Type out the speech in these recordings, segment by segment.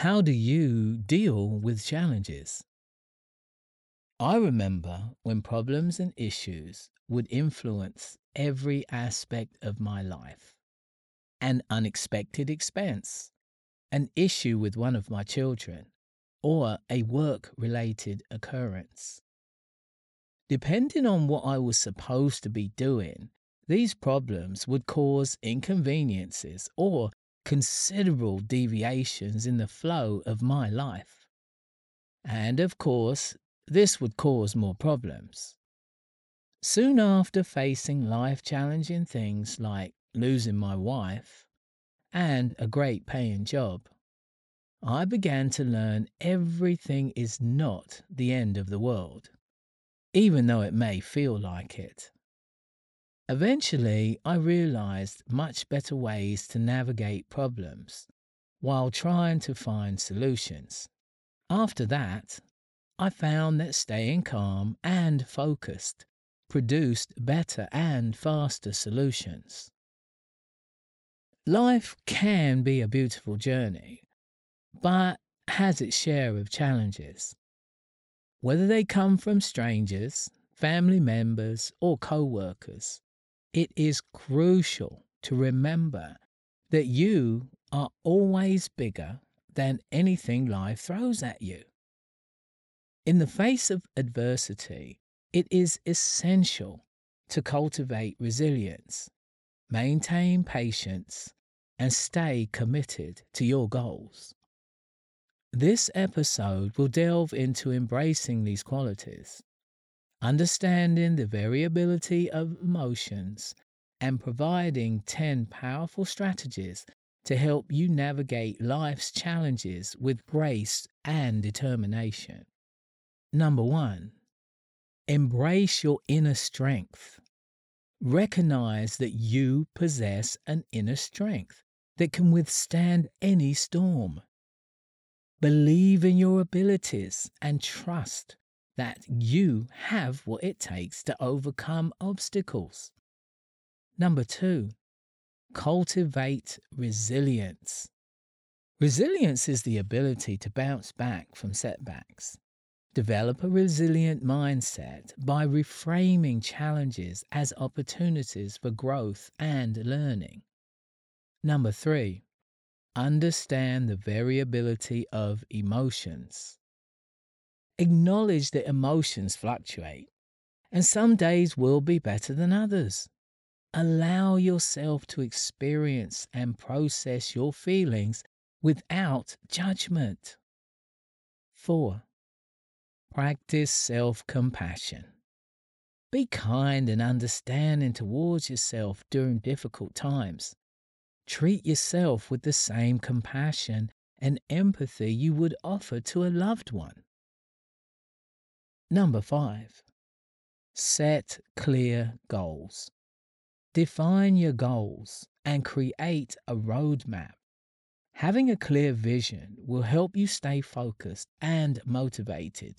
how do you deal with challenges? I remember when problems and issues would influence every aspect of my life. An unexpected expense, an issue with one of my children, or a work related occurrence. Depending on what I was supposed to be doing, these problems would cause inconveniences or considerable deviations in the flow of my life. And of course, this would cause more problems. Soon after facing life challenging things like losing my wife and a great paying job, I began to learn everything is not the end of the world, even though it may feel like it. Eventually, I realized much better ways to navigate problems while trying to find solutions. After that, I found that staying calm and focused produced better and faster solutions. Life can be a beautiful journey, but has its share of challenges. Whether they come from strangers, family members, or co workers, it is crucial to remember that you are always bigger than anything life throws at you. In the face of adversity, it is essential to cultivate resilience, maintain patience, and stay committed to your goals. This episode will delve into embracing these qualities, understanding the variability of emotions, and providing 10 powerful strategies to help you navigate life's challenges with grace and determination. Number one, embrace your inner strength. Recognize that you possess an inner strength that can withstand any storm. Believe in your abilities and trust that you have what it takes to overcome obstacles. Number two, cultivate resilience. Resilience is the ability to bounce back from setbacks Develop a resilient mindset by reframing challenges as opportunities for growth and learning. Number three, understand the variability of emotions. Acknowledge that emotions fluctuate, and some days will be better than others. Allow yourself to experience and process your feelings without judgment. 4. Practice self compassion. Be kind and understanding towards yourself during difficult times. Treat yourself with the same compassion and empathy you would offer to a loved one. Number five, set clear goals. Define your goals and create a roadmap. Having a clear vision will help you stay focused and motivated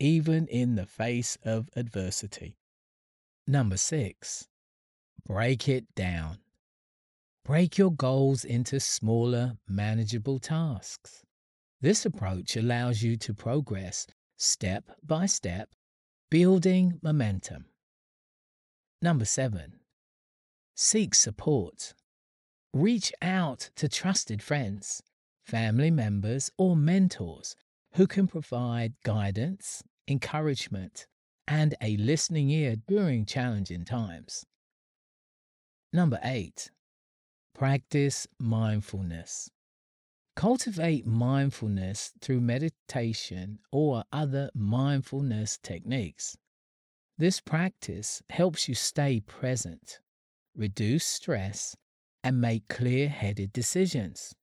even in the face of adversity. Number six, break it down. Break your goals into smaller, manageable tasks. This approach allows you to progress step by step, building momentum. Number seven, seek support. Reach out to trusted friends, family members, or mentors who can provide guidance, encouragement, and a listening ear during challenging times. Number eight, practice mindfulness. Cultivate mindfulness through meditation or other mindfulness techniques. This practice helps you stay present, reduce stress, and make clear headed decisions.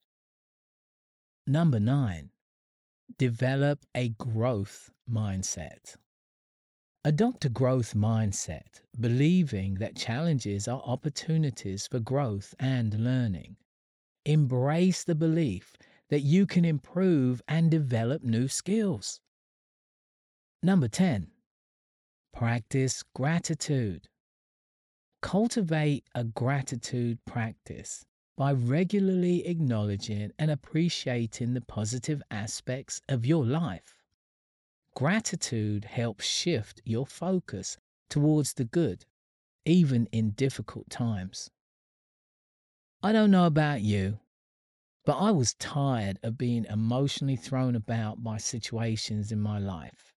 Number nine, develop a growth mindset. Adopt a growth mindset, believing that challenges are opportunities for growth and learning. Embrace the belief that you can improve and develop new skills. Number 10, practice gratitude. Cultivate a gratitude practice by regularly acknowledging and appreciating the positive aspects of your life. Gratitude helps shift your focus towards the good, even in difficult times. I don't know about you, but I was tired of being emotionally thrown about by situations in my life.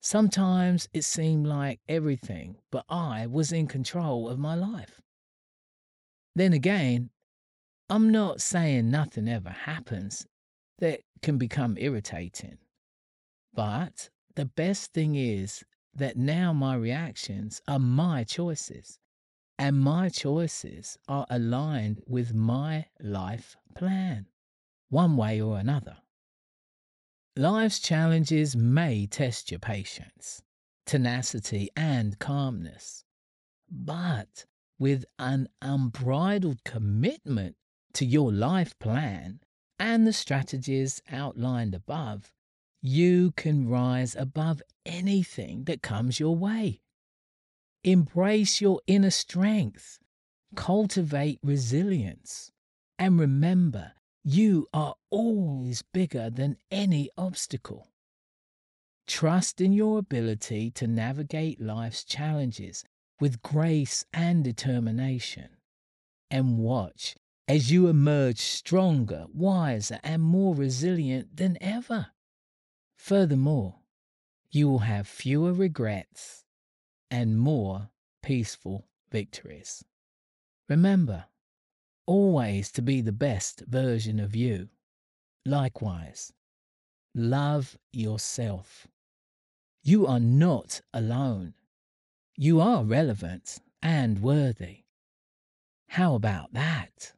Sometimes it seemed like everything but I was in control of my life. Then again, I'm not saying nothing ever happens that can become irritating. But the best thing is that now my reactions are my choices, and my choices are aligned with my life plan, one way or another. Life's challenges may test your patience, tenacity, and calmness, but with an unbridled commitment to your life plan and the strategies outlined above, you can rise above anything that comes your way. Embrace your inner strength, cultivate resilience, and remember you are always bigger than any obstacle. Trust in your ability to navigate life's challenges with grace and determination. And watch as you emerge stronger, wiser, and more resilient than ever. Furthermore, you will have fewer regrets and more peaceful victories. Remember, always to be the best version of you. Likewise, love yourself. You are not alone. You are relevant and worthy. How about that?